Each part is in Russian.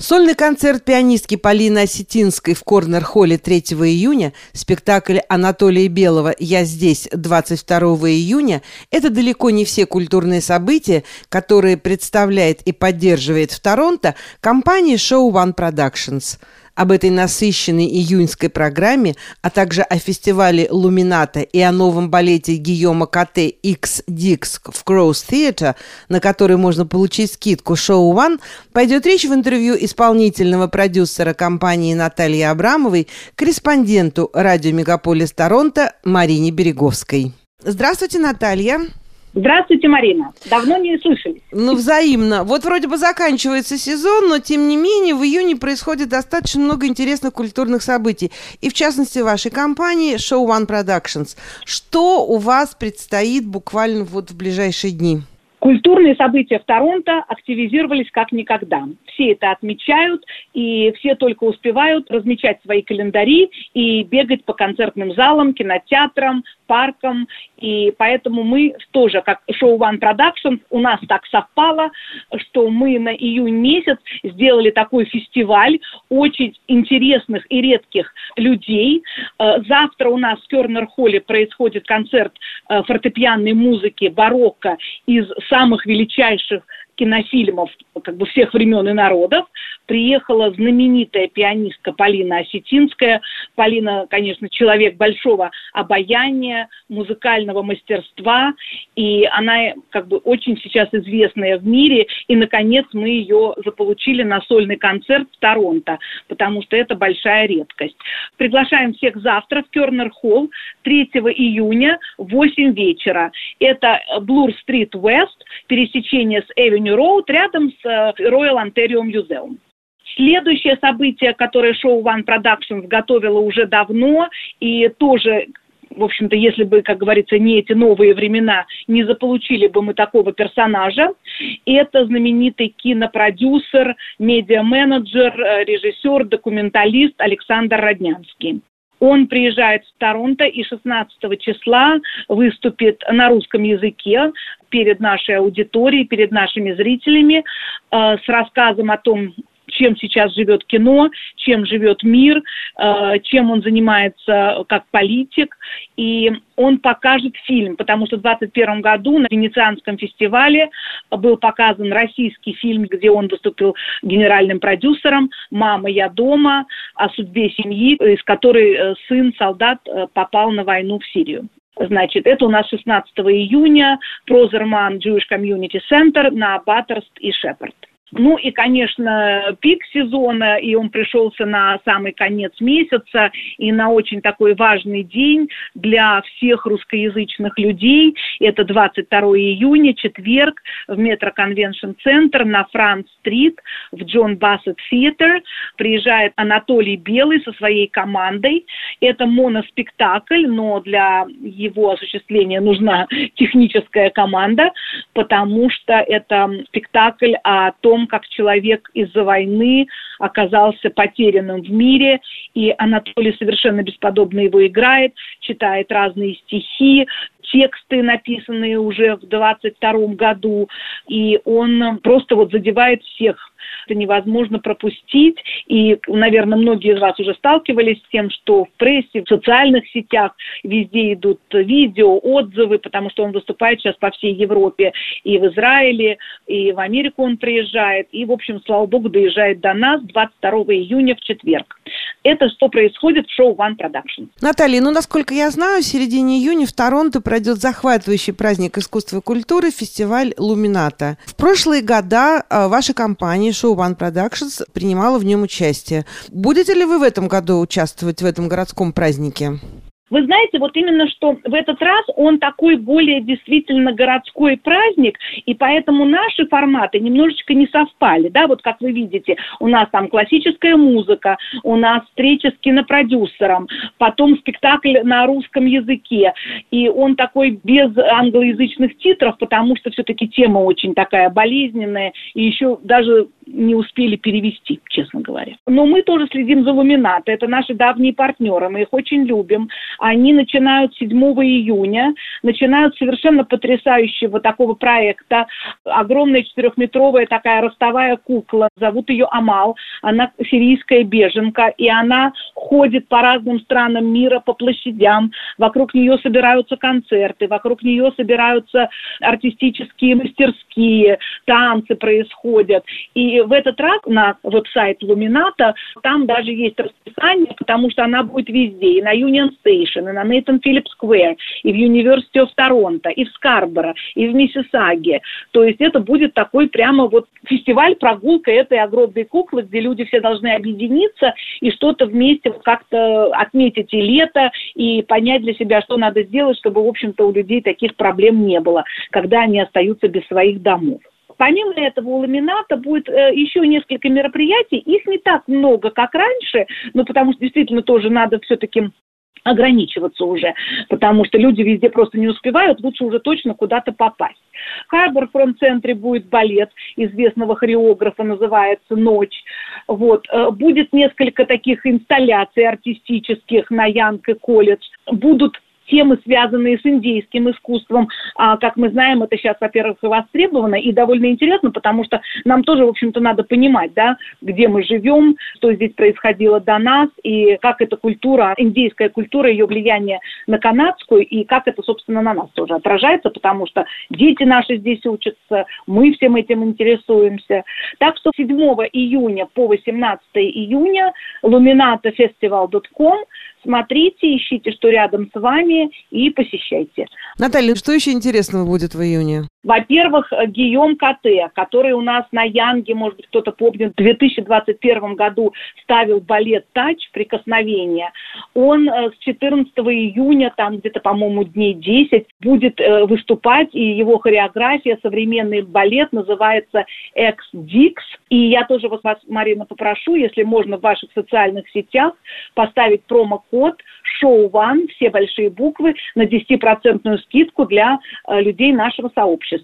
Сольный концерт пианистки Полины Осетинской в Корнер-холле 3 июня, спектакль Анатолия Белого. «Я здесь» 22 июня – это далеко не все культурные события, которые представляет и поддерживает в Торонто компания Show One Productions – об этой насыщенной июньской программе, а также о фестивале «Лумината» и о новом балете Гийома Кате «X Dix» в Crows Theatre, на который можно получить скидку «Шоу One», пойдет речь в интервью исполнительного продюсера компании Натальи Абрамовой, корреспонденту радио «Мегаполис Торонто» Марине Береговской. Здравствуйте, Наталья. Здравствуйте, Марина. Давно не слышались. Ну, взаимно. Вот вроде бы заканчивается сезон, но тем не менее в июне происходит достаточно много интересных культурных событий. И в частности вашей компании Show One Productions. Что у вас предстоит буквально вот в ближайшие дни? Культурные события в Торонто активизировались как никогда. Все это отмечают, и все только успевают размечать свои календари и бегать по концертным залам, кинотеатрам, паркам. И поэтому мы тоже, как шоу One Production, у нас так совпало, что мы на июнь месяц сделали такой фестиваль очень интересных и редких людей. Э, завтра у нас в Кернер-холле происходит концерт э, фортепианной музыки барокко из самых величайших кинофильмов как бы всех времен и народов. Приехала знаменитая пианистка Полина Осетинская. Полина, конечно, человек большого обаяния, музыкального мастерства, и она как бы очень сейчас известная в мире. И, наконец, мы ее заполучили на сольный концерт в Торонто, потому что это большая редкость. Приглашаем всех завтра в Кернер Холл 3 июня в 8 вечера. Это Блур Стрит Вест, пересечение с Эвеню Road рядом с э, Royal Ontario Museum. Следующее событие, которое шоу One Productions готовило уже давно и тоже в общем-то, если бы, как говорится, не эти новые времена, не заполучили бы мы такого персонажа. Это знаменитый кинопродюсер, медиа-менеджер, э, режиссер, документалист Александр Роднянский. Он приезжает в Торонто и 16 числа выступит на русском языке перед нашей аудиторией, перед нашими зрителями э, с рассказом о том, чем сейчас живет кино, чем живет мир, э, чем он занимается как политик. И он покажет фильм, потому что в 2021 году на Венецианском фестивале был показан российский фильм, где он выступил генеральным продюсером «Мама, я дома», о судьбе семьи, из которой э, сын солдат э, попал на войну в Сирию. Значит, это у нас 16 июня, Прозерман Jewish Community Center на Баттерст и Шепард. Ну и, конечно, пик сезона, и он пришелся на самый конец месяца, и на очень такой важный день для всех русскоязычных людей. Это 22 июня, четверг, в Метро Конвеншн Центр на Франц-стрит в Джон Бассет Theater. Приезжает Анатолий Белый со своей командой. Это моноспектакль, но для его осуществления нужна техническая команда, потому что это спектакль о том, том, как человек из-за войны оказался потерянным в мире, и Анатолий совершенно бесподобно его играет, читает разные стихи, тексты, написанные уже в 22 году, и он просто вот задевает всех это невозможно пропустить. И, наверное, многие из вас уже сталкивались с тем, что в прессе, в социальных сетях везде идут видео, отзывы, потому что он выступает сейчас по всей Европе. И в Израиле, и в Америку он приезжает. И, в общем, слава богу, доезжает до нас 22 июня в четверг. Это что происходит в шоу One Production. Наталья, ну, насколько я знаю, в середине июня в Торонто пройдет захватывающий праздник искусства и культуры фестиваль «Лумината». В прошлые года а, ваша компания шоу One Productions принимала в нем участие. Будете ли вы в этом году участвовать в этом городском празднике? Вы знаете, вот именно что в этот раз он такой более действительно городской праздник, и поэтому наши форматы немножечко не совпали, да, вот как вы видите, у нас там классическая музыка, у нас встреча с кинопродюсером, потом спектакль на русском языке, и он такой без англоязычных титров, потому что все-таки тема очень такая болезненная, и еще даже не успели перевести, честно говоря. Но мы тоже следим за Луминато, это наши давние партнеры, мы их очень любим. Они начинают 7 июня, начинают совершенно потрясающего такого проекта. Огромная четырехметровая такая ростовая кукла, зовут ее Амал, она сирийская беженка, и она ходит по разным странам мира, по площадям, вокруг нее собираются концерты, вокруг нее собираются артистические мастерские, танцы происходят. И в этот раз на веб-сайт Лумината там даже есть расписание, потому что она будет везде, и на Union Station, и на Нейтан Филлип Сквер, и в University of Торонто, и в Скарборо, и в Миссисаге. То есть это будет такой прямо вот фестиваль, прогулка этой огромной куклы, где люди все должны объединиться и что-то вместе как-то отметить и лето, и понять для себя, что надо сделать, чтобы, в общем-то, у людей таких проблем не было, когда они остаются без своих домов. Помимо этого у ламината будет э, еще несколько мероприятий. Их не так много, как раньше, но потому что действительно тоже надо все-таки ограничиваться уже, потому что люди везде просто не успевают, лучше уже точно куда-то попасть. В Харбор-фронт-центре будет балет известного хореографа, называется «Ночь». Вот. Э, будет несколько таких инсталляций артистических на Янг и колледж. Будут темы, связанные с индейским искусством. А, как мы знаем, это сейчас, во-первых, востребовано и довольно интересно, потому что нам тоже, в общем-то, надо понимать, да, где мы живем, что здесь происходило до нас, и как эта культура, индейская культура, ее влияние на канадскую, и как это, собственно, на нас тоже отражается, потому что дети наши здесь учатся, мы всем этим интересуемся. Так что 7 июня по 18 июня luminatafestival.com смотрите, ищите, что рядом с вами, и посещайте. Наталья, что еще интересного будет в июне? Во-первых, Гийом Кате, который у нас на Янге, может быть, кто-то помнит, в 2021 году ставил балет «Тач. Прикосновение». Он э, с 14 июня, там где-то, по-моему, дней 10, будет э, выступать, и его хореография, современный балет, называется «Экс-Дикс». И я тоже вас, Марина, попрошу, если можно в ваших социальных сетях поставить промокод «Шоу Ван», все большие буквы, на 10% скидку для э, людей нашего сообщества.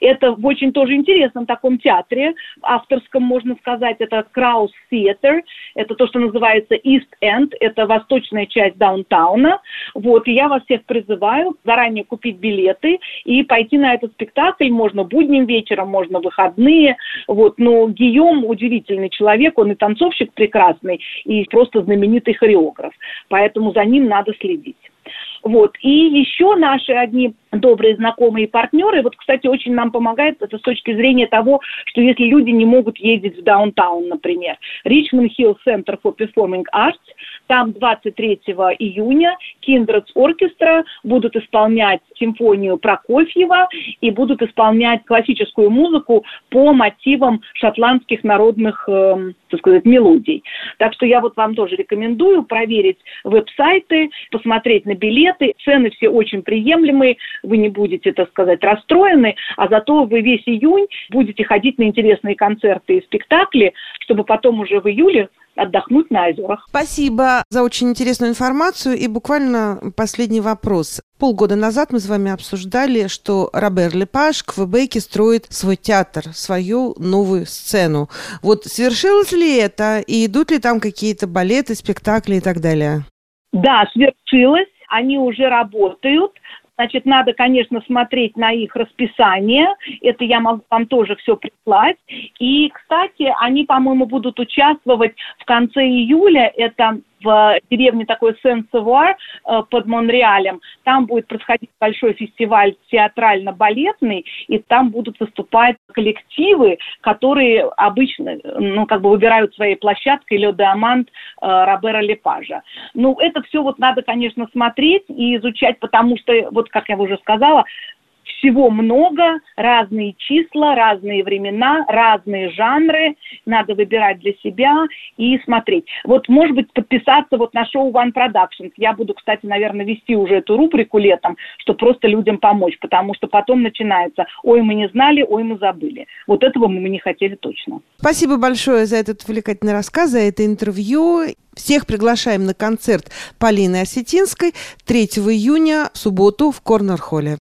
Это в очень тоже интересном таком театре, авторском, можно сказать, это Краус Theater, это то, что называется East End, это восточная часть даунтауна. Вот, и я вас всех призываю заранее купить билеты и пойти на этот спектакль. Можно будним вечером, можно выходные. Вот, но Гийом удивительный человек, он и танцовщик прекрасный, и просто знаменитый хореограф. Поэтому за ним надо следить. Вот. И еще наши одни добрые знакомые и партнеры, вот, кстати, очень нам помогает это с точки зрения того, что если люди не могут ездить в даунтаун, например, Richmond Hill Center for Performing Arts, там 23 июня Kindred's Orchestra будут исполнять симфонию Прокофьева и будут исполнять классическую музыку по мотивам шотландских народных, э, так сказать, мелодий. Так что я вот вам тоже рекомендую проверить веб-сайты, посмотреть на билеты. Цены все очень приемлемые, вы не будете, так сказать, расстроены, а зато вы весь июнь будете ходить на интересные концерты и спектакли, чтобы потом уже в июле отдохнуть на озерах. Спасибо за очень интересную информацию. И буквально последний вопрос. Полгода назад мы с вами обсуждали, что Робер Лепаш в Квебеке строит свой театр, свою новую сцену. Вот свершилось ли это? И идут ли там какие-то балеты, спектакли и так далее? Да, свершилось они уже работают. Значит, надо, конечно, смотреть на их расписание. Это я могу вам тоже все прислать. И, кстати, они, по-моему, будут участвовать в конце июля. Это в деревне такой Сен-Савуар э, под Монреалем. Там будет происходить большой фестиваль театрально-балетный, и там будут выступать коллективы, которые обычно, ну, как бы выбирают своей площадкой Ле Диамант э, Робера Лепажа. Ну, это все вот надо, конечно, смотреть и изучать, потому что, вот как я уже сказала, всего много, разные числа, разные времена, разные жанры. Надо выбирать для себя и смотреть. Вот, может быть, подписаться вот на шоу One Productions. Я буду, кстати, наверное, вести уже эту рубрику летом, чтобы просто людям помочь, потому что потом начинается «Ой, мы не знали, ой, мы забыли». Вот этого мы не хотели точно. Спасибо большое за этот увлекательный рассказ, за это интервью. Всех приглашаем на концерт Полины Осетинской 3 июня в субботу в Корнер-холле.